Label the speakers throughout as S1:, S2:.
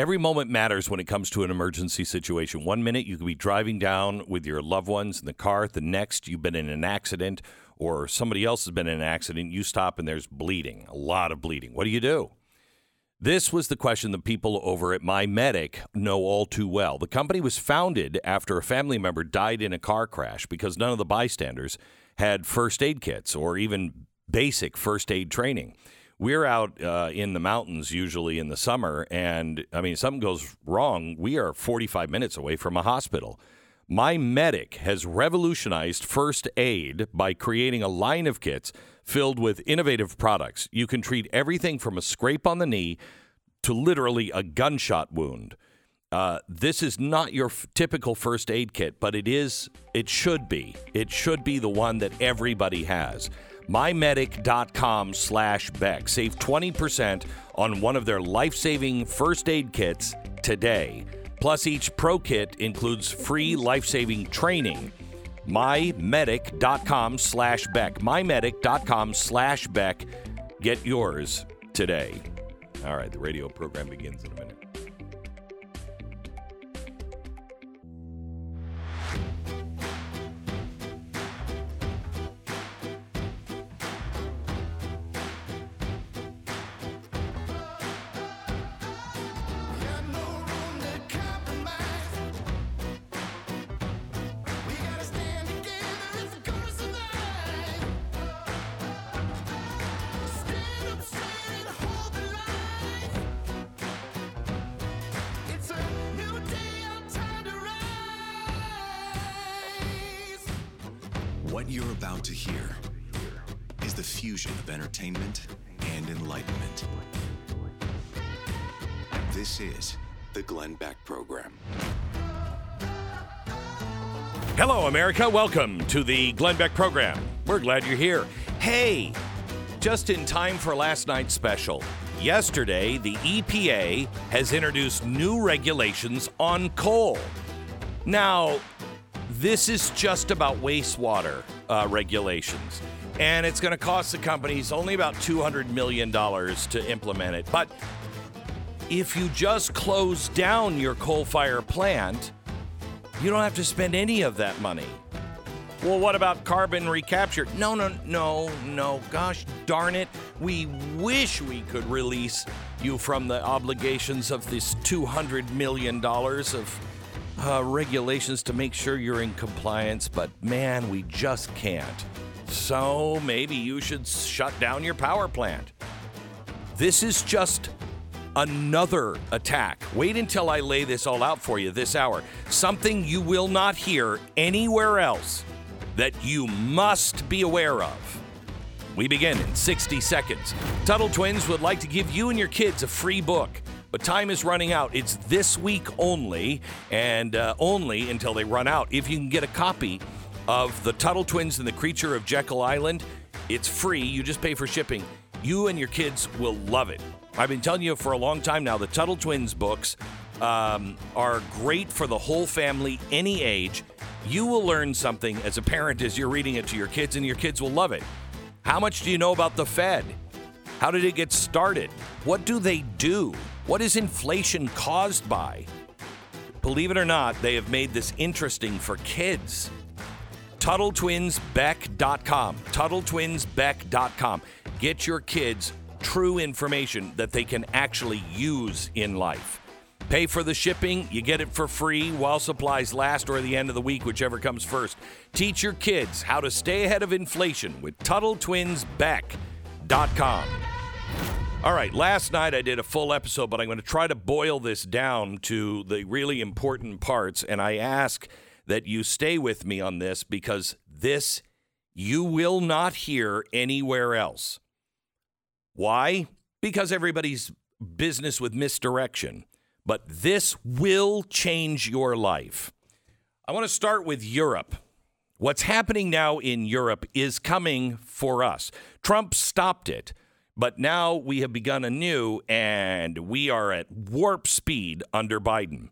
S1: Every moment matters when it comes to an emergency situation. One minute you could be driving down with your loved ones in the car. The next you've been in an accident or somebody else has been in an accident. You stop and there's bleeding, a lot of bleeding. What do you do? This was the question that people over at My Medic know all too well. The company was founded after a family member died in a car crash because none of the bystanders had first aid kits or even basic first aid training. We're out uh, in the mountains usually in the summer, and I mean, something goes wrong. We are 45 minutes away from a hospital. My Medic has revolutionized first aid by creating a line of kits filled with innovative products. You can treat everything from a scrape on the knee to literally a gunshot wound. Uh, this is not your f- typical first aid kit, but it is. It should be. It should be the one that everybody has. MyMedic.com/beck. Save twenty percent on one of their life-saving first aid kits today. Plus, each pro kit includes free life-saving training. MyMedic.com slash Beck. MyMedic.com slash Beck. Get yours today. All right, the radio program begins in a minute.
S2: What you're about to hear is the fusion of entertainment and enlightenment. This is the Glenn Beck Program.
S1: Hello, America. Welcome to the Glenn Beck program. We're glad you're here. Hey, just in time for last night's special. Yesterday, the EPA has introduced new regulations on coal. Now, this is just about wastewater uh, regulations, and it's going to cost the companies only about $200 million to implement it. But if you just close down your coal fire plant, you don't have to spend any of that money. Well, what about carbon recapture? No, no, no, no. Gosh darn it. We wish we could release you from the obligations of this $200 million of uh, regulations to make sure you're in compliance, but man, we just can't. So maybe you should shut down your power plant. This is just another attack. Wait until I lay this all out for you this hour. Something you will not hear anywhere else that you must be aware of. We begin in 60 seconds. Tuttle Twins would like to give you and your kids a free book, but time is running out. It's this week only, and uh, only until they run out. If you can get a copy of The Tuttle Twins and the Creature of Jekyll Island, it's free. You just pay for shipping. You and your kids will love it. I've been telling you for a long time now, the Tuttle Twins books um, are great for the whole family, any age. You will learn something as a parent as you're reading it to your kids, and your kids will love it. How much do you know about the Fed? How did it get started? What do they do? What is inflation caused by? Believe it or not, they have made this interesting for kids. TuttleTwinsBeck.com. TuttleTwinsBeck.com. Get your kids true information that they can actually use in life. Pay for the shipping, you get it for free while supplies last or the end of the week, whichever comes first. Teach your kids how to stay ahead of inflation with TuttleTwinsBeck.com. All right, last night I did a full episode, but I'm going to try to boil this down to the really important parts. And I ask that you stay with me on this because this you will not hear anywhere else. Why? Because everybody's business with misdirection. But this will change your life. I want to start with Europe. What's happening now in Europe is coming for us. Trump stopped it, but now we have begun anew and we are at warp speed under Biden.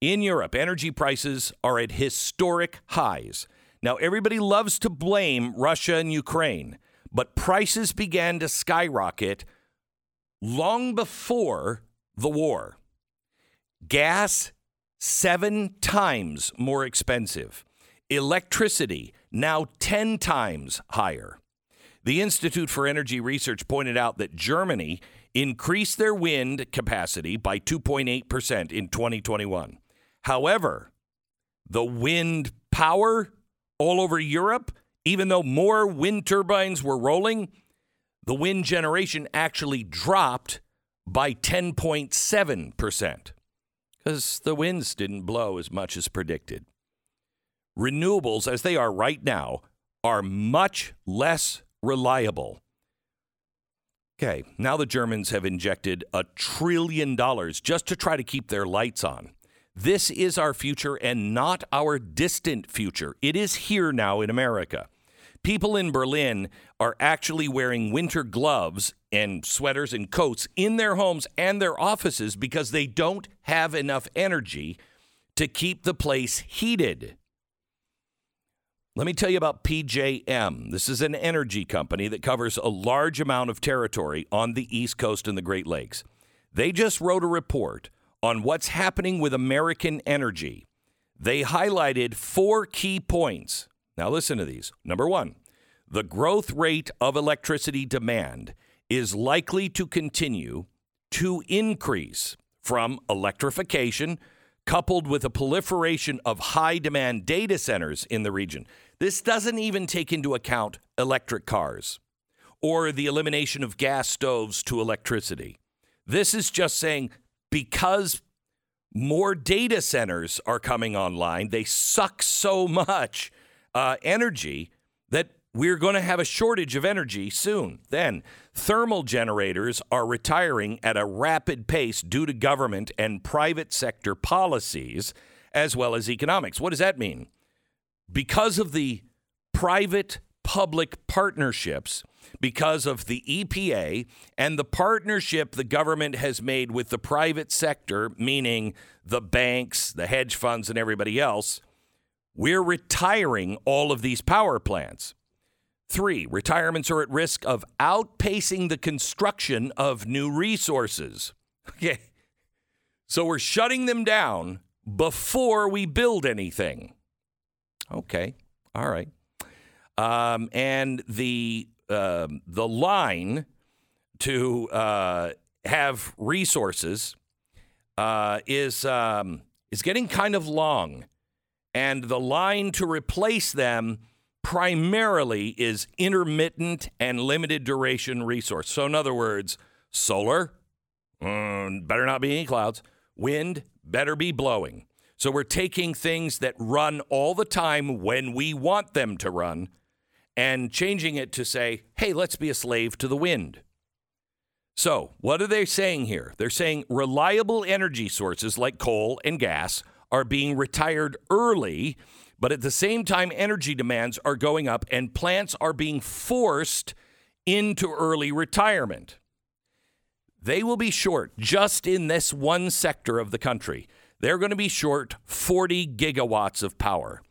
S1: In Europe, energy prices are at historic highs. Now, everybody loves to blame Russia and Ukraine, but prices began to skyrocket long before the war. Gas, seven times more expensive. Electricity, now 10 times higher. The Institute for Energy Research pointed out that Germany increased their wind capacity by 2.8% in 2021. However, the wind power all over Europe, even though more wind turbines were rolling, the wind generation actually dropped by 10.7% because the winds didn't blow as much as predicted. Renewables, as they are right now, are much less reliable. Okay, now the Germans have injected a trillion dollars just to try to keep their lights on. This is our future and not our distant future. It is here now in America. People in Berlin are actually wearing winter gloves and sweaters and coats in their homes and their offices because they don't have enough energy to keep the place heated. Let me tell you about PJM. This is an energy company that covers a large amount of territory on the East Coast and the Great Lakes. They just wrote a report on what's happening with American energy. They highlighted four key points. Now, listen to these. Number one, the growth rate of electricity demand is likely to continue to increase from electrification coupled with a proliferation of high demand data centers in the region. This doesn't even take into account electric cars or the elimination of gas stoves to electricity. This is just saying because more data centers are coming online, they suck so much uh, energy that we're going to have a shortage of energy soon. Then, thermal generators are retiring at a rapid pace due to government and private sector policies as well as economics. What does that mean? because of the private public partnerships, because of the EPA and the partnership the government has made with the private sector, meaning the banks, the hedge funds, and everybody else, we're retiring all of these power plants. Three, retirements are at risk of outpacing the construction of new resources. Okay. So we're shutting them down before we build anything. Okay. All right. Um, and the uh, the line to uh, have resources uh, is um, is getting kind of long, and the line to replace them primarily is intermittent and limited duration resource. So, in other words, solar mm, better not be any clouds. Wind better be blowing. So we're taking things that run all the time when we want them to run and changing it to say, hey, let's be a slave to the wind. So, what are they saying here? They're saying reliable energy sources like coal and gas are being retired early, but at the same time, energy demands are going up and plants are being forced into early retirement. They will be short just in this one sector of the country they're going to be short 40 gigawatts of power.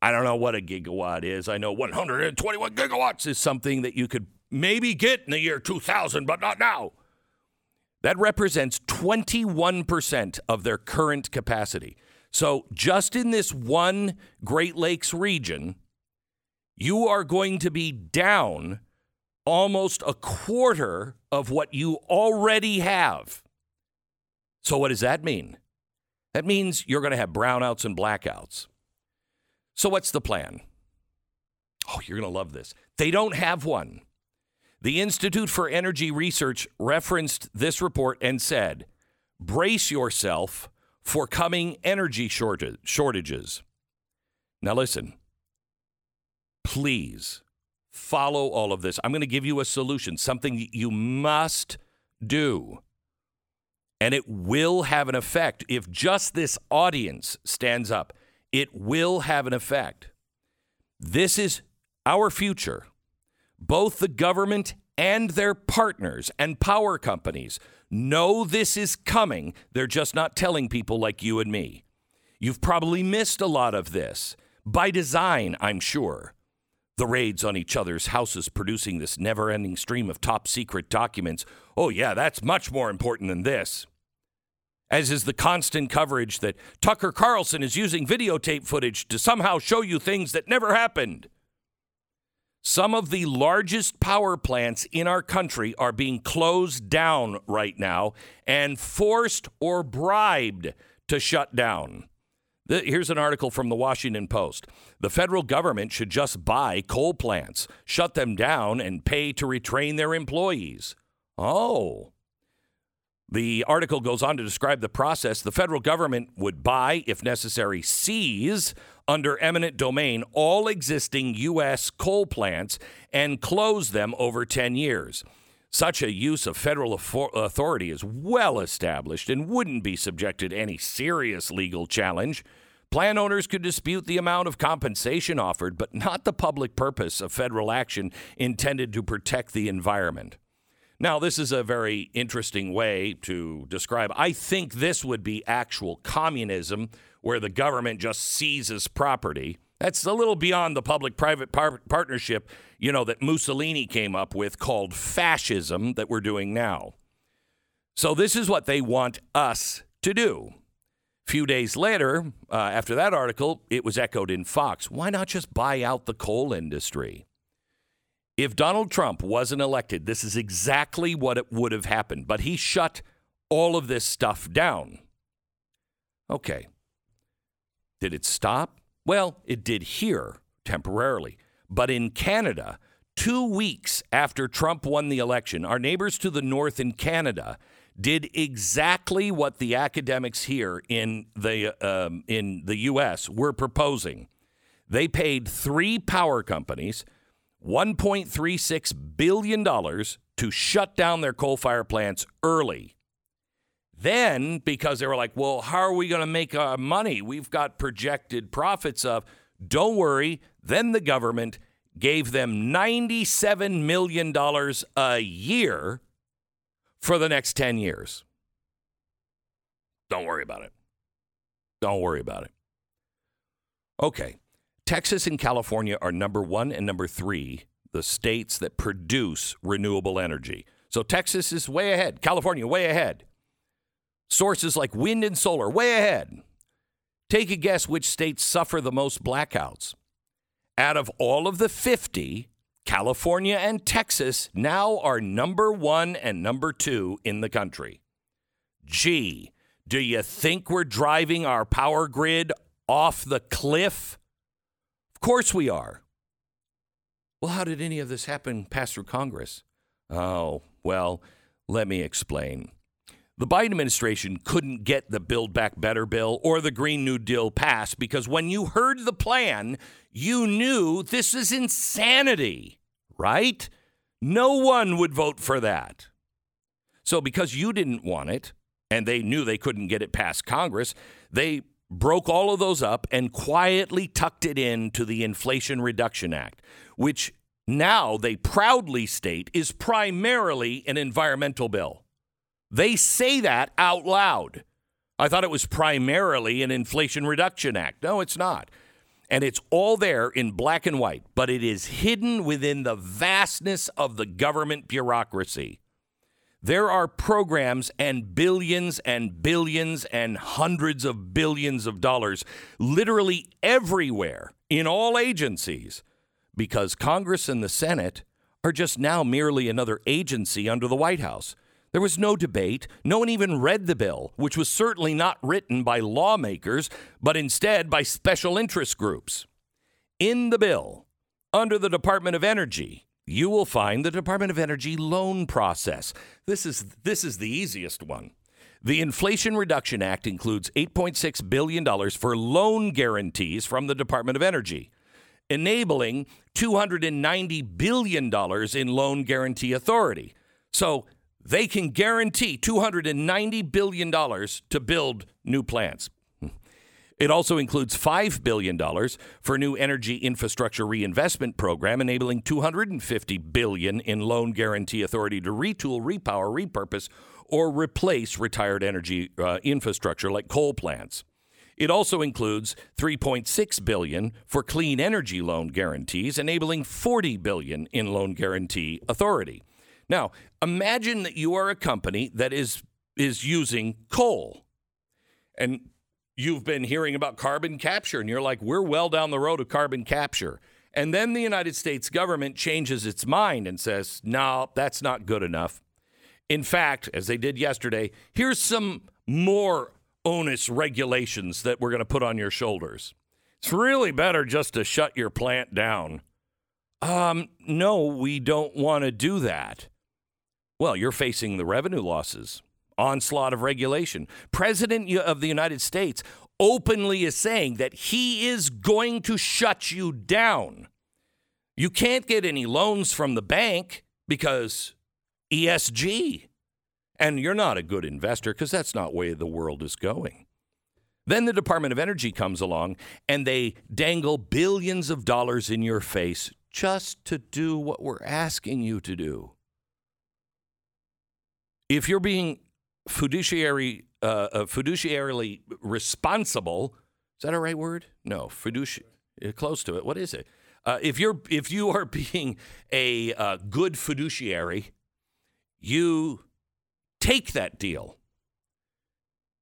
S1: I don't know what a gigawatt is. I know 121 gigawatts is something that you could maybe get in the year 2000, but not now. That represents 21% of their current capacity. So, just in this one Great Lakes region, you are going to be down almost a quarter of what you already have. So, what does that mean? That means you're going to have brownouts and blackouts. So, what's the plan? Oh, you're going to love this. They don't have one. The Institute for Energy Research referenced this report and said, brace yourself for coming energy shortages. Now, listen, please follow all of this. I'm going to give you a solution, something you must do. And it will have an effect. If just this audience stands up, it will have an effect. This is our future. Both the government and their partners and power companies know this is coming. They're just not telling people like you and me. You've probably missed a lot of this by design, I'm sure. The raids on each other's houses producing this never ending stream of top secret documents. Oh, yeah, that's much more important than this. as is the constant coverage that Tucker Carlson is using videotape footage to somehow show you things that never happened. Some of the largest power plants in our country are being closed down right now and forced or bribed to shut down. Here's an article from the Washington Post. The federal government should just buy coal plants, shut them down, and pay to retrain their employees. Oh. The article goes on to describe the process. The federal government would buy, if necessary, seize under eminent domain all existing U.S. coal plants and close them over 10 years. Such a use of federal authority is well established and wouldn't be subjected to any serious legal challenge. Plan owners could dispute the amount of compensation offered, but not the public purpose of federal action intended to protect the environment. Now, this is a very interesting way to describe. I think this would be actual communism where the government just seizes property. That's a little beyond the public private par- partnership, you know, that Mussolini came up with called fascism that we're doing now. So this is what they want us to do. A few days later, uh, after that article, it was echoed in Fox. Why not just buy out the coal industry? If Donald Trump wasn't elected, this is exactly what it would have happened. But he shut all of this stuff down. Okay. Did it stop? Well, it did here temporarily. But in Canada, two weeks after Trump won the election, our neighbors to the north in Canada did exactly what the academics here in the um, in the U.S. were proposing. They paid three power companies 1.36 billion dollars to shut down their coal-fired plants early. Then, because they were like, well, how are we going to make our money? We've got projected profits of, don't worry. Then the government gave them $97 million a year for the next 10 years. Don't worry about it. Don't worry about it. Okay. Texas and California are number one and number three, the states that produce renewable energy. So Texas is way ahead, California way ahead. Sources like wind and solar, way ahead. Take a guess which states suffer the most blackouts. Out of all of the 50, California and Texas now are number one and number two in the country. Gee, do you think we're driving our power grid off the cliff? Of course we are. Well, how did any of this happen pass through Congress? Oh, well, let me explain. The Biden administration couldn't get the Build Back Better bill or the Green New Deal passed because when you heard the plan, you knew this is insanity, right? No one would vote for that. So, because you didn't want it and they knew they couldn't get it past Congress, they broke all of those up and quietly tucked it into the Inflation Reduction Act, which now they proudly state is primarily an environmental bill. They say that out loud. I thought it was primarily an Inflation Reduction Act. No, it's not. And it's all there in black and white, but it is hidden within the vastness of the government bureaucracy. There are programs and billions and billions and hundreds of billions of dollars literally everywhere in all agencies because Congress and the Senate are just now merely another agency under the White House. There was no debate. No one even read the bill, which was certainly not written by lawmakers, but instead by special interest groups. In the bill, under the Department of Energy, you will find the Department of Energy loan process. This is this is the easiest one. The Inflation Reduction Act includes $8.6 billion for loan guarantees from the Department of Energy, enabling $290 billion in loan guarantee authority. So they can guarantee $290 billion to build new plants. It also includes $5 billion for a new energy infrastructure reinvestment program, enabling 250 billion in loan guarantee authority to retool, repower, repurpose, or replace retired energy uh, infrastructure like coal plants. It also includes 3.6 billion for clean energy loan guarantees, enabling 40 billion in loan guarantee authority. Now, imagine that you are a company that is is using coal And you've been hearing about carbon capture, and you're like, we're well down the road of carbon capture. And then the United States government changes its mind and says, no, that's not good enough. In fact, as they did yesterday, here's some more onus regulations that we're going to put on your shoulders. It's really better just to shut your plant down. Um, no, we don't want to do that. Well, you're facing the revenue losses, onslaught of regulation. President of the United States openly is saying that he is going to shut you down. You can't get any loans from the bank because ESG. And you're not a good investor because that's not where the world is going. Then the Department of Energy comes along and they dangle billions of dollars in your face just to do what we're asking you to do. If you're being fiduciary, uh, uh, fiduciarily responsible, is that a right word? No, fiduci- uh, close to it. What is it? Uh, if you're if you are being a uh, good fiduciary, you take that deal.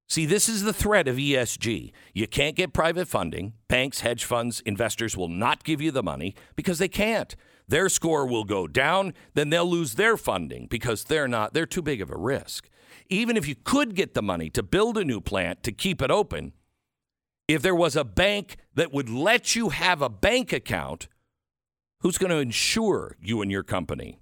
S1: See, this is the threat of ESG. You can't get private funding. Banks, hedge funds, investors will not give you the money because they can't. Their score will go down, then they'll lose their funding because they're not they're too big of a risk. Even if you could get the money to build a new plant to keep it open, if there was a bank that would let you have a bank account, who's going to insure you and your company?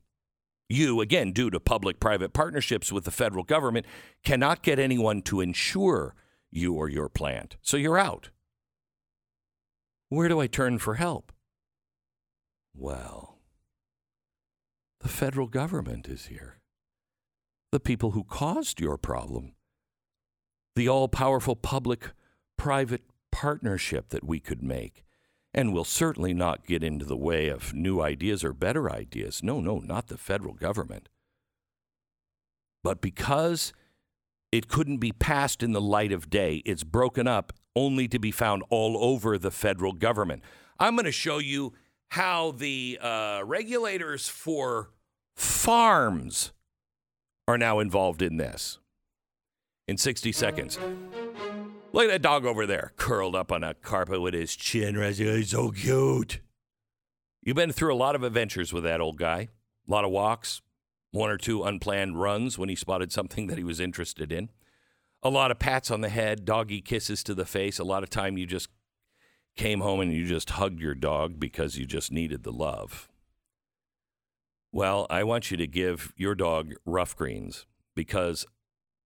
S1: You, again, due to public private partnerships with the federal government, cannot get anyone to insure you or your plant. So you're out. Where do I turn for help? Well, the federal government is here. The people who caused your problem. The all powerful public private partnership that we could make and will certainly not get into the way of new ideas or better ideas. No, no, not the federal government. But because it couldn't be passed in the light of day, it's broken up only to be found all over the federal government. I'm going to show you how the uh, regulators for farms are now involved in this in 60 seconds. Look at that dog over there, curled up on a carpet with his chin resting. He's so cute. You've been through a lot of adventures with that old guy, a lot of walks, one or two unplanned runs when he spotted something that he was interested in, a lot of pats on the head, doggy kisses to the face. A lot of time you just came home and you just hugged your dog because you just needed the love. Well, I want you to give your dog Ruff Greens because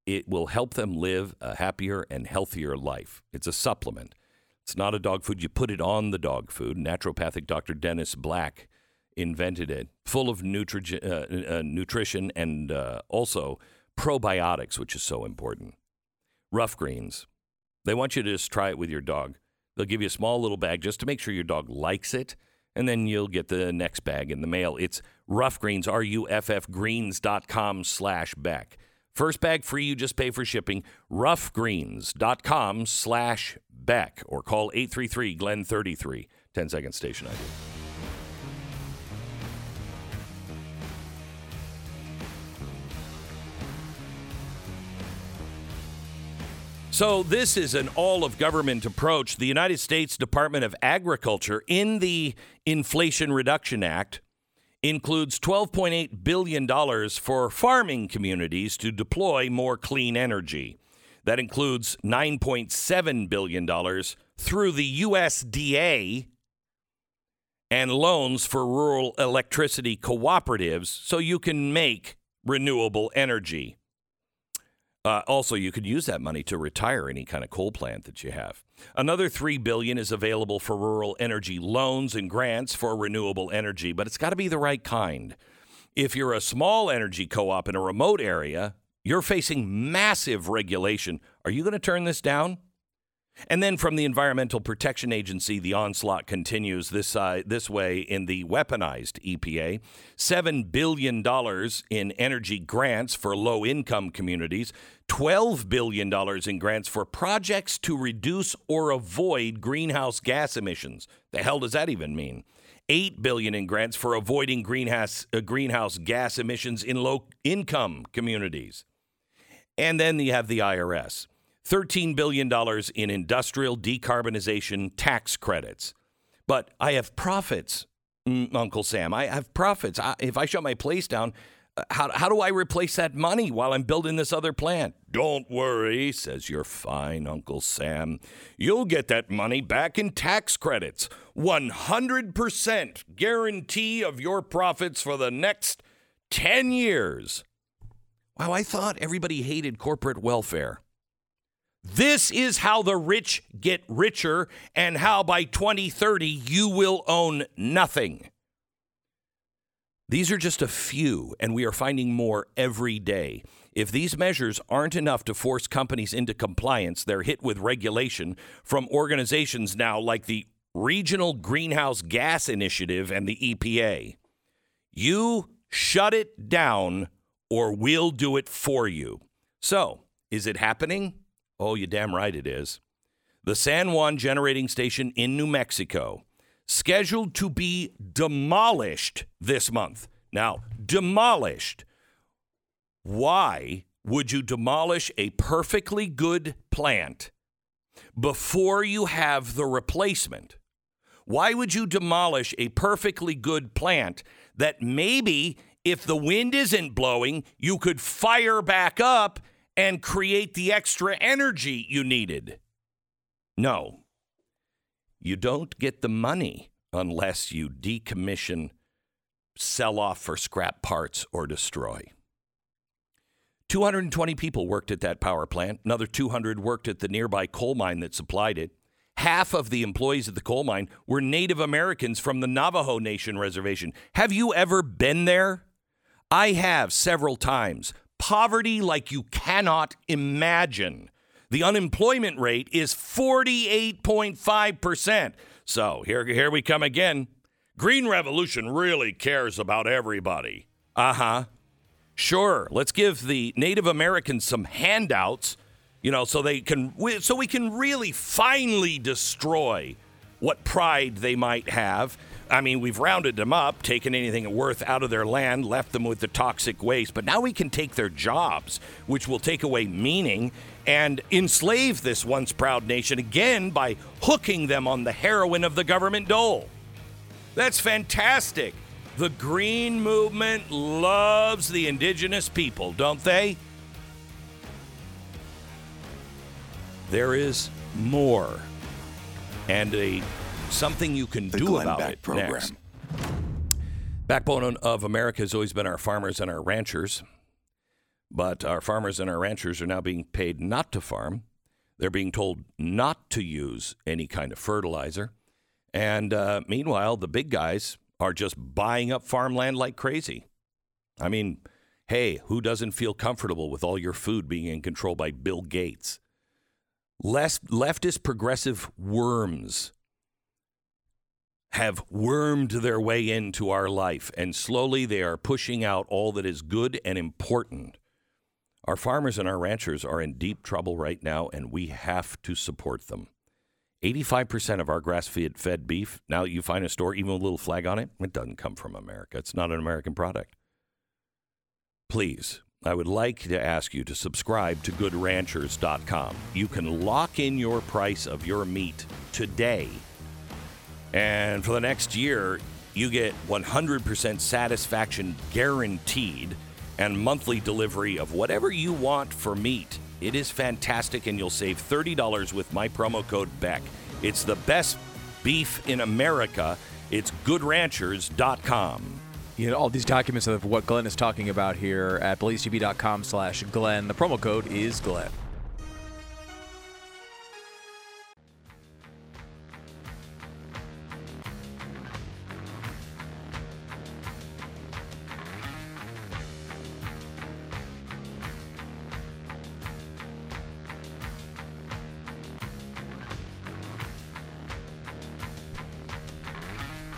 S1: it will help them live a happier and healthier life. It's a supplement. It's not a dog food. You put it on the dog food. Naturopathic Dr. Dennis Black invented it, full of nutri- uh, uh, nutrition and uh, also probiotics, which is so important. Ruff Greens. They want you to just try it with your dog. They'll give you a small little bag just to make sure your dog likes it, and then you'll get the next bag in the mail. It's Ruff Greens, R-U-F-F greens.com slash Beck. First bag free, you just pay for shipping. Ruffgreens.com slash Beck or call 833 Glen 33. 10 second station ID. So, this is an all of government approach. The United States Department of Agriculture, in the Inflation Reduction Act, includes $12.8 billion for farming communities to deploy more clean energy. That includes $9.7 billion through the USDA and loans for rural electricity cooperatives so you can make renewable energy. Uh, also, you could use that money to retire any kind of coal plant that you have. Another three billion is available for rural energy loans and grants for renewable energy, but it's got to be the right kind. If you're a small energy co-op in a remote area, you're facing massive regulation. Are you going to turn this down? And then from the Environmental Protection Agency, the onslaught continues this, uh, this way in the weaponized EPA. $7 billion in energy grants for low income communities, $12 billion in grants for projects to reduce or avoid greenhouse gas emissions. The hell does that even mean? 8 billion in grants for avoiding greenhouse uh, greenhouse gas emissions in low income communities. And then you have the IRS. $13 billion in industrial decarbonization tax credits. But I have profits, mm, Uncle Sam. I have profits. I, if I shut my place down, uh, how, how do I replace that money while I'm building this other plant? Don't worry, says your fine Uncle Sam. You'll get that money back in tax credits. 100% guarantee of your profits for the next 10 years. Wow, I thought everybody hated corporate welfare. This is how the rich get richer and how by 2030 you will own nothing. These are just a few, and we are finding more every day. If these measures aren't enough to force companies into compliance, they're hit with regulation from organizations now like the Regional Greenhouse Gas Initiative and the EPA. You shut it down, or we'll do it for you. So, is it happening? Oh, you damn right it is. The San Juan Generating Station in New Mexico, scheduled to be demolished this month. Now, demolished. Why would you demolish a perfectly good plant before you have the replacement? Why would you demolish a perfectly good plant that maybe if the wind isn't blowing, you could fire back up and create the extra energy you needed. No, you don't get the money unless you decommission, sell off for scrap parts, or destroy. 220 people worked at that power plant. Another 200 worked at the nearby coal mine that supplied it. Half of the employees at the coal mine were Native Americans from the Navajo Nation reservation. Have you ever been there? I have several times poverty like you cannot imagine. The unemployment rate is 48.5%. So here, here we come again. Green Revolution really cares about everybody. Uh huh. Sure, let's give the Native Americans some handouts, you know, so they can so we can really finally destroy what pride they might have I mean, we've rounded them up, taken anything worth out of their land, left them with the toxic waste, but now we can take their jobs, which will take away meaning and enslave this once proud nation again by hooking them on the heroin of the government dole. That's fantastic. The green movement loves the indigenous people, don't they? There is more. And a something you can
S2: The
S1: do
S2: Glenn
S1: about
S2: Beck
S1: it
S2: program.
S1: next. Backbone of America has always been our farmers and our ranchers, but our farmers and our ranchers are now being paid not to farm. They're being told not to use any kind of fertilizer. And uh, meanwhile, the big guys are just buying up farmland like crazy. I mean, hey, who doesn't feel comfortable with all your food being in control by Bill Gates? Less leftist progressive worms have wormed their way into our life, and slowly they are pushing out all that is good and important. Our farmers and our ranchers are in deep trouble right now, and we have to support them. 85% of our grass fed beef, now you find a store, even a little flag on it, it doesn't come from America. It's not an American product. Please, I would like to ask you to subscribe to goodranchers.com. You can lock in your price of your meat today and for the next year, you get 100% satisfaction guaranteed and monthly delivery of whatever you want for meat. It is fantastic, and you'll save $30 with my promo code BECK. It's the best beef in America. It's goodranchers.com.
S3: You know, all these documents of what Glenn is talking about here at blazetv.com slash Glenn. The promo code is Glenn.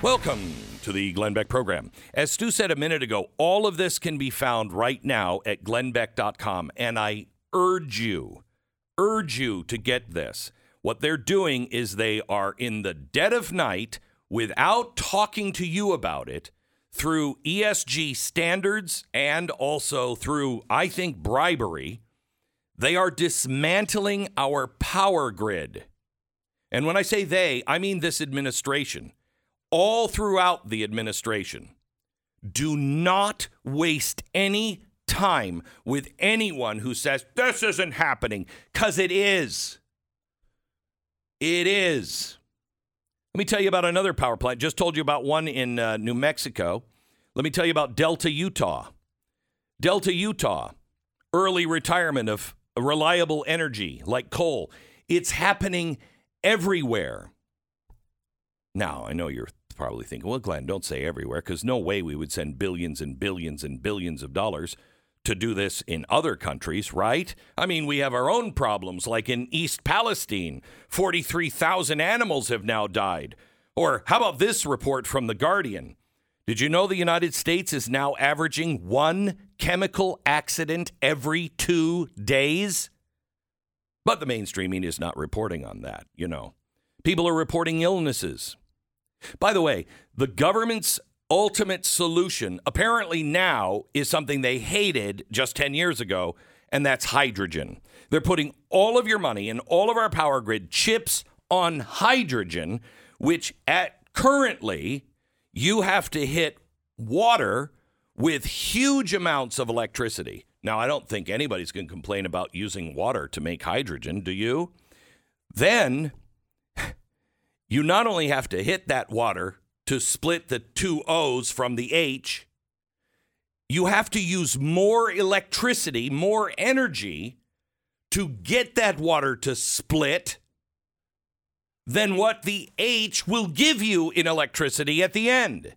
S1: Welcome to the Glenn Beck program. As Stu said a minute ago, all of this can be found right now at glennbeck.com. And I urge you, urge you to get this. What they're doing is they are in the dead of night without talking to you about it through ESG standards and also through, I think, bribery. They are dismantling our power grid. And when I say they, I mean this administration, all throughout the administration. Do not waste any time with anyone who says this isn't happening, because it is. It is. Let me tell you about another power plant. Just told you about one in uh, New Mexico. Let me tell you about Delta, Utah. Delta, Utah, early retirement of reliable energy like coal. It's happening everywhere. Now, I know you're probably thinking, well, Glenn, don't say everywhere, because no way we would send billions and billions and billions of dollars to do this in other countries, right? I mean, we have our own problems, like in East Palestine. 43,000 animals have now died. Or how about this report from The Guardian? Did you know the United States is now averaging one chemical accident every two days? But the mainstreaming is not reporting on that, you know. People are reporting illnesses. By the way, the government's ultimate solution, apparently now, is something they hated just 10 years ago, and that's hydrogen. They're putting all of your money and all of our power grid chips on hydrogen, which at currently you have to hit water with huge amounts of electricity. Now, I don't think anybody's going to complain about using water to make hydrogen, do you? Then you not only have to hit that water to split the two O's from the H, you have to use more electricity, more energy to get that water to split than what the H will give you in electricity at the end.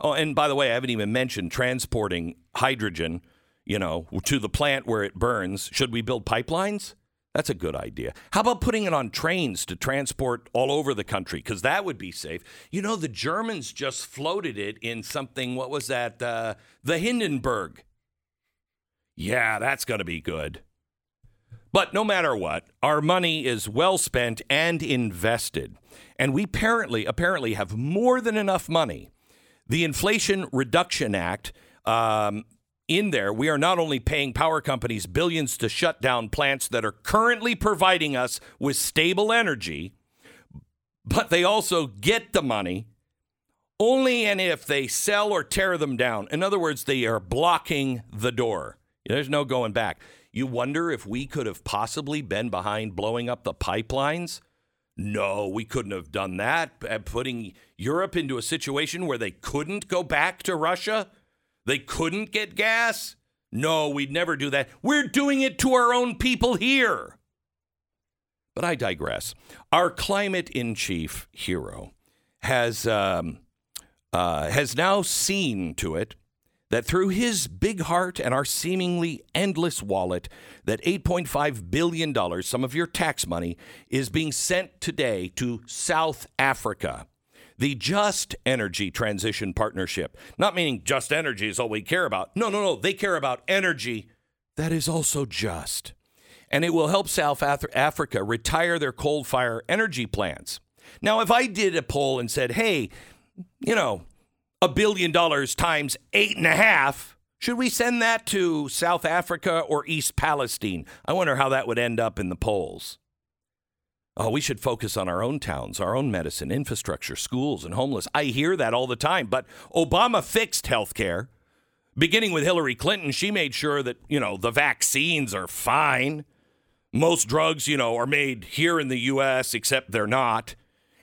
S1: Oh, and by the way, I haven't even mentioned transporting hydrogen, you know, to the plant where it burns. Should we build pipelines? That's a good idea. How about putting it on trains to transport all over the country? Because that would be safe. You know, the Germans just floated it in something, what was that? Uh, the Hindenburg. Yeah, that's going to be good. But no matter what, our money is well spent and invested. And we apparently, apparently have more than enough money. The Inflation Reduction Act um, in there, we are not only paying power companies billions to shut down plants that are currently providing us with stable energy, but they also get the money only and if they sell or tear them down. In other words, they are blocking the door. There's no going back. You wonder if we could have possibly been behind blowing up the pipelines? No, we couldn't have done that. Uh, putting Europe into a situation where they couldn't go back to Russia? They couldn't get gas? No, we'd never do that. We're doing it to our own people here. But I digress. Our climate in chief hero has um, uh, has now seen to it that through his big heart and our seemingly endless wallet, that 8.5 billion dollars, some of your tax money, is being sent today to South Africa the Just Energy Transition Partnership. Not meaning just energy is all we care about. No, no, no. They care about energy that is also just. And it will help South Africa retire their coal fire energy plants. Now, if I did a poll and said, hey, you know, a billion dollars times eight and a half, should we send that to South Africa or East Palestine? I wonder how that would end up in the polls. Oh, we should focus on our own towns, our own medicine, infrastructure, schools, and homeless. I hear that all the time. But Obama fixed health care. Beginning with Hillary Clinton, she made sure that, you know, the vaccines are fine. Most drugs, you know, are made here in the U.S., except they're not.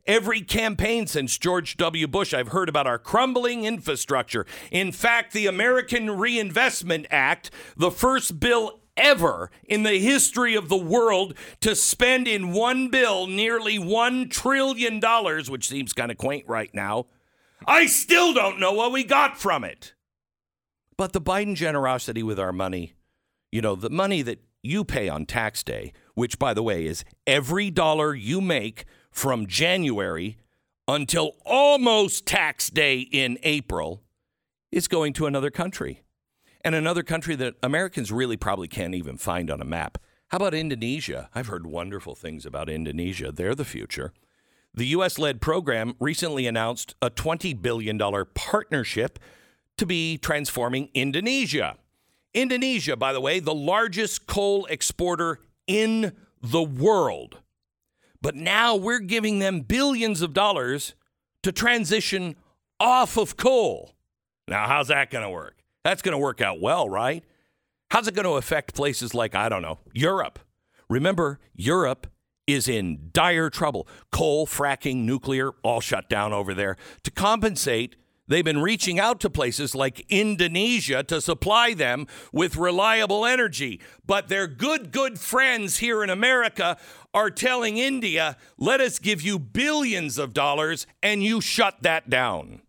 S1: Every campaign since George W. Bush, I've heard about our crumbling infrastructure. In fact, the American Reinvestment Act, the first bill ever in the history of the world to spend in one bill nearly $1 trillion, which seems kind of quaint right now. I still don't know what we got from it. But the Biden generosity with our money, you know, the money that you pay on tax day, which, by the way, is every dollar you make from January until almost tax day in April, is going to another country and another country that Americans really probably can't even find on a map. How about Indonesia? I've heard wonderful things about Indonesia. They're the future. The U.S. led program recently announced a $20 billion partnership to be transforming Indonesia. Indonesia, by the way, the largest coal exporter in the world. But now we're giving them billions of dollars to transition off of coal. Now, how's that going to work? That's going to work out well, right? How's it going to affect places like, I don't know, Europe? Remember, Europe is in dire trouble. Coal, fracking, nuclear, all shut down over there. To compensate, they've been reaching out to places like Indonesia to supply them with reliable energy. But their good, good friends here in America are telling India, let us give you billions of dollars and you shut that down.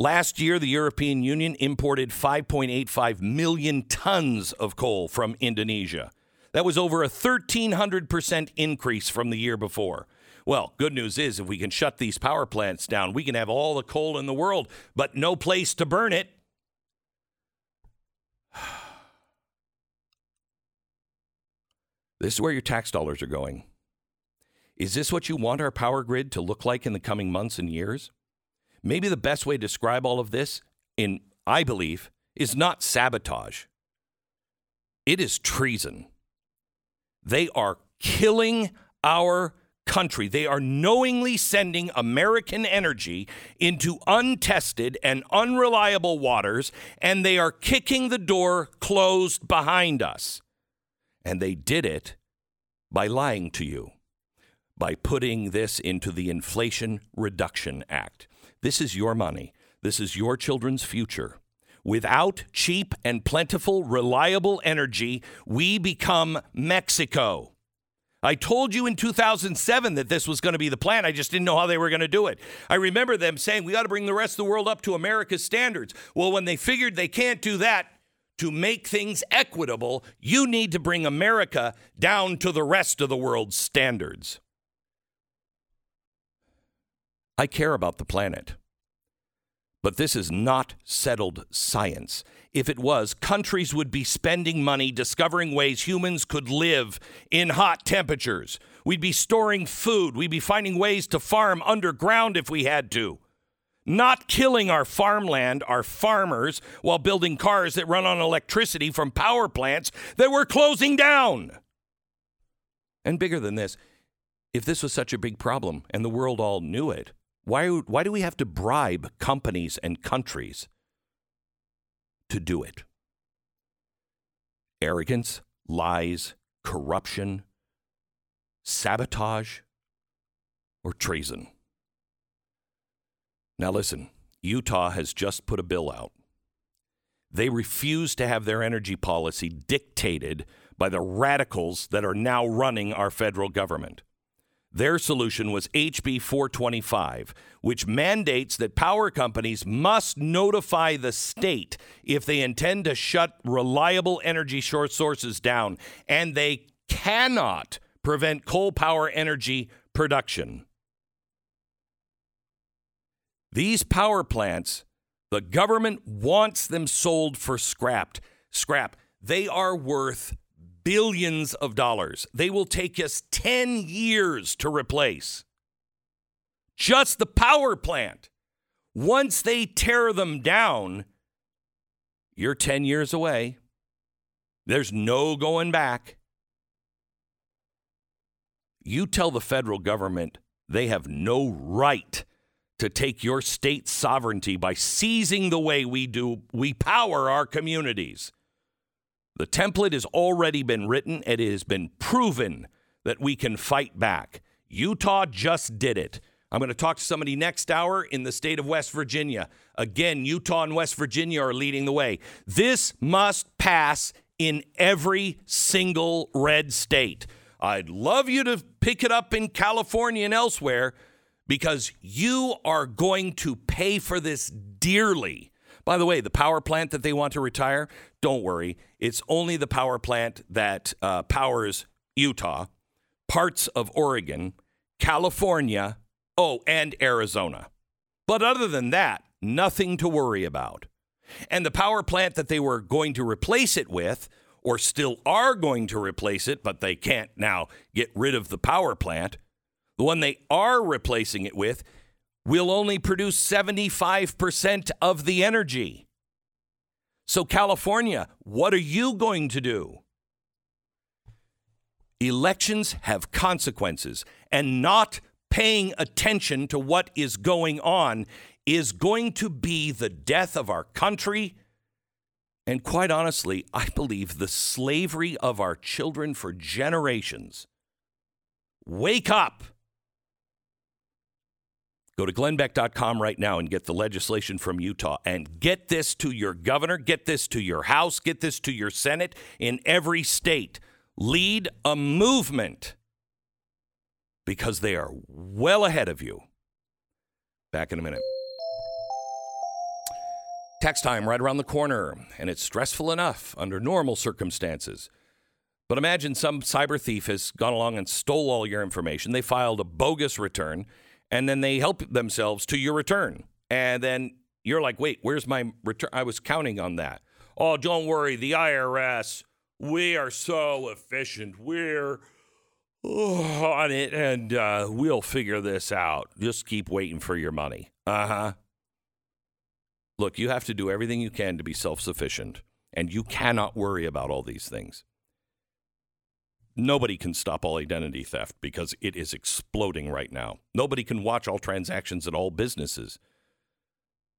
S1: Last year, the European Union imported 5.85 million tons of coal from Indonesia. That was over a 1,300% increase from the year before. Well, good news is if we can shut these power plants down, we can have all the coal in the world, but no place to burn it. This is where your tax dollars are going. Is this what you want our power grid to look like in the coming months and years? Maybe the best way to describe all of this, in I believe, is not sabotage. It is treason. They are killing our country. They are knowingly sending American energy into untested and unreliable waters, and they are kicking the door closed behind us. And they did it by lying to you, by putting this into the Inflation Reduction Act. This is your money. This is your children's future. Without cheap and plentiful, reliable energy, we become Mexico. I told you in 2007 that this was going to be the plan. I just didn't know how they were going to do it. I remember them saying, we got to bring the rest of the world up to America's standards. Well, when they figured they can't do that, to make things equitable, you need to bring America down to the rest of the world's standards. I care about the planet. But this is not settled science. If it was, countries would be spending money discovering ways humans could live in hot temperatures. We'd be storing food. We'd be finding ways to farm underground if we had to. Not killing our farmland, our farmers, while building cars that run on electricity from power plants that we're closing down. And bigger than this, if this was such a big problem and the world all knew it, why, why do we have to bribe companies and countries to do it? Arrogance, lies, corruption, sabotage, or treason? Now, listen, Utah has just put a bill out. They refuse to have their energy policy dictated by the radicals that are now running our federal government. Their solution was HB 425, which mandates that power companies must notify the state if they intend to shut reliable energy sources down, and they cannot prevent coal power energy production. These power plants, the government wants them sold for scrapped. Scrap. They are worth billions of dollars. They will take us 10 years to replace. Just the power plant. Once they tear them down, you're 10 years away. There's no going back. You tell the federal government they have no right to take your state sovereignty by seizing the way we do we power our communities. The template has already been written it has been proven that we can fight back. Utah just did it. I'm going to talk to somebody next hour in the state of West Virginia. Again, Utah and West Virginia are leading the way. This must pass in every single red state. I'd love you to pick it up in California and elsewhere because you are going to pay for this dearly. By the way, the power plant that they want to retire, don't worry. It's only the power plant that uh, powers Utah, parts of Oregon, California, oh, and Arizona. But other than that, nothing to worry about. And the power plant that they were going to replace it with, or still are going to replace it, but they can't now get rid of the power plant, the one they are replacing it with will only produce 75% of the energy. So, California, what are you going to do? Elections have consequences, and not paying attention to what is going on is going to be the death of our country. And quite honestly, I believe the slavery of our children for generations. Wake up! Go to glennbeck.com right now and get the legislation from Utah and get this to your governor, get this to your House, get this to your Senate in every state. Lead a movement because they are well ahead of you. Back in a minute. Tax time right around the corner, and it's stressful enough under normal circumstances. But imagine some cyber thief has gone along and stole all your information. They filed a bogus return, and then they help themselves to your return. And then you're like, wait, where's my return? I was counting on that. Oh, don't worry, the IRS, we are so efficient. We're on it, and uh, we'll figure this out. Just keep waiting for your money. Uh huh. Look, you have to do everything you can to be self sufficient, and you cannot worry about all these things. Nobody can stop all identity theft because it is exploding right now. Nobody can watch all transactions at all businesses.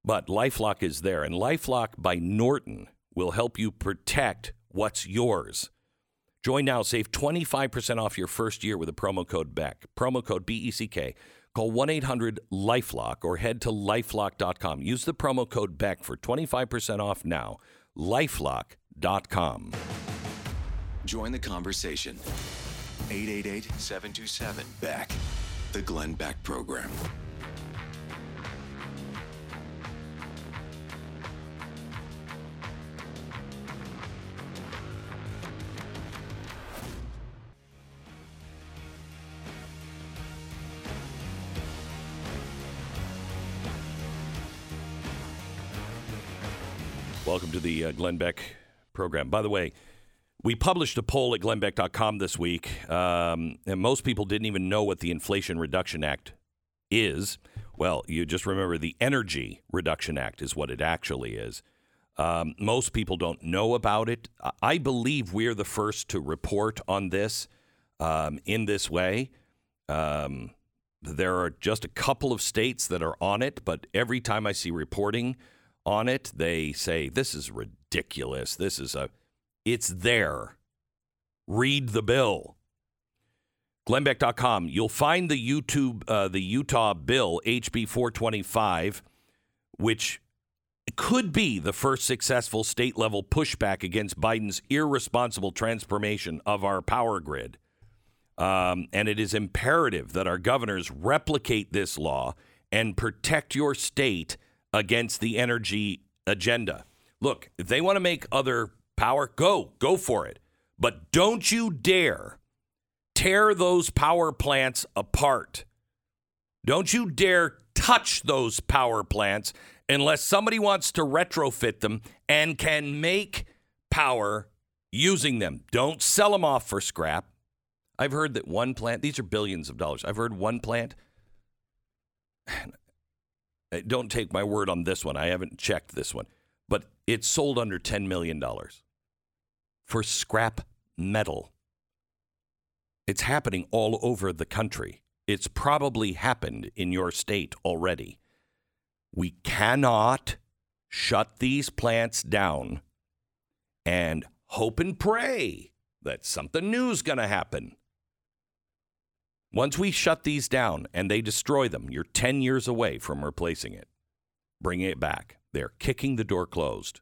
S1: But Lifelock is there, and Lifelock by Norton will help you protect what's yours. Join now, save 25% off your first year with a promo code BECK. Promo code B E C K. Call 1 800 Lifelock or head to lifelock.com. Use the promo code BECK for 25% off now. Lifelock.com.
S2: Join the conversation. 888 727 BECK. The Glenn Beck Program.
S1: Welcome to the uh, Glenn Beck program. By the way, we published a poll at glennbeck.com this week, um, and most people didn't even know what the Inflation Reduction Act is. Well, you just remember the Energy Reduction Act is what it actually is. Um, most people don't know about it. I- I believe we're the first to report on this um, in this way. Um, there are just a couple of states that are on it, but every time I see reporting on it, they say this is ridiculous. This is a it's there. Read the bill. Glennbeck.com. You'll find the YouTube uh, the Utah bill HB 425 which could be the first successful state level pushback against Biden's irresponsible transformation of our power grid. Um, and it is imperative that our governors replicate this law and protect your state against the energy agenda. Look, if they want to make other power, go, go for it. But don't you dare tear those power plants apart. Don't you dare touch those power plants unless somebody wants to retrofit them and can make power using them. Don't sell them off for scrap. I've heard that one plant, these are billions of dollars. I've heard one plant, don't take my word on this one. I haven't checked this one, but it sold under $10 million for scrap metal. It's happening all over the country. It's probably happened in your state already. We cannot shut these plants down and hope and pray that something new is going to happen. Once we shut these down and they destroy them, you're 10 years away from replacing it, bringing it back. They're kicking the door closed.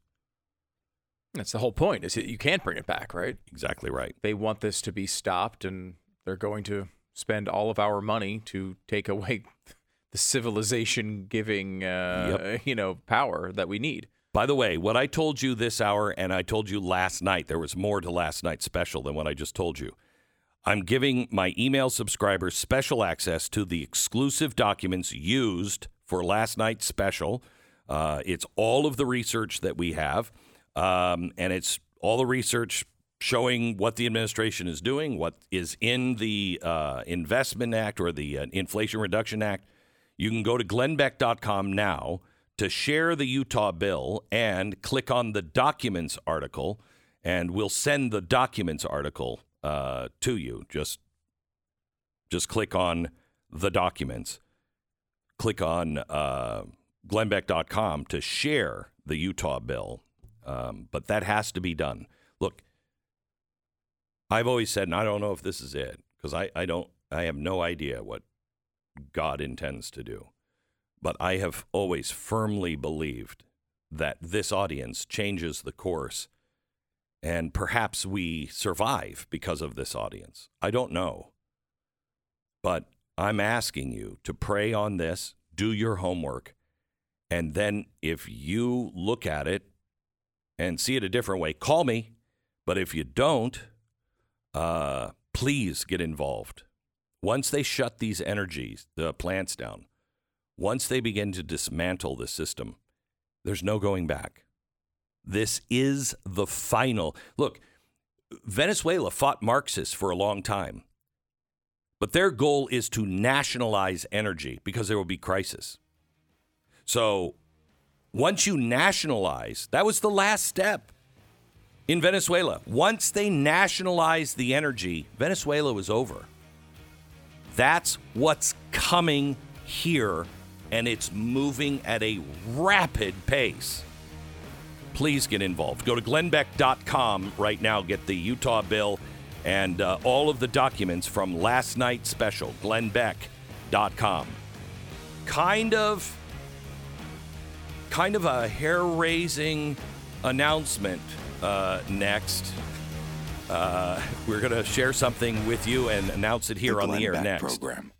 S3: That's the whole point. Is that you can't bring it back, right?
S1: Exactly right.
S3: They want this to be stopped, and they're going to spend all of our money to take away the civilization-giving, uh,
S1: Yep.
S3: you know, power that we need.
S1: By the way, what I told you this hour and I told you last night, there was more to last night's special than what I just told you. I'm giving my email subscribers special access to the exclusive documents used for last night's special. Uh, it's all of the research that we have, um, and it's all the research showing what the administration is doing, what is in the uh, Investment Act or the uh, Inflation Reduction Act. You can go to glennbeck.com now to share the Utah bill and click on the documents article, and we'll send the documents article uh, to you. Just just click on the documents. Click on uh, glennbeck.com to share the Utah bill. Um, but that has to be done. Look, I've always said, and I don't know if this is it, because I, I don't, I have no idea what God intends to do. But I have always firmly believed that this audience changes the course and perhaps we survive because of this audience. I don't know. But I'm asking you to pray on this, do your homework, and then if you look at it and see it a different way, call me. But if you don't, uh, please get involved. Once they shut these energies, the plants down, once they begin to dismantle the system, there's no going back. This is the final. Look, Venezuela fought Marxists for a long time, but their goal is to nationalize energy because there will be crisis. So once you nationalize, that was the last step in Venezuela. Once they nationalized the energy, Venezuela was over. That's what's coming here, and it's moving at a rapid pace. Please get involved. Go to glennbeck.com right now, get the Utah bill and uh, all of the documents from last night's special, glennbeck.com. Kind of kind of a hair-raising announcement uh, next. Uh, we're going to share something with you and announce it here
S2: The
S1: on the air next.
S2: Program.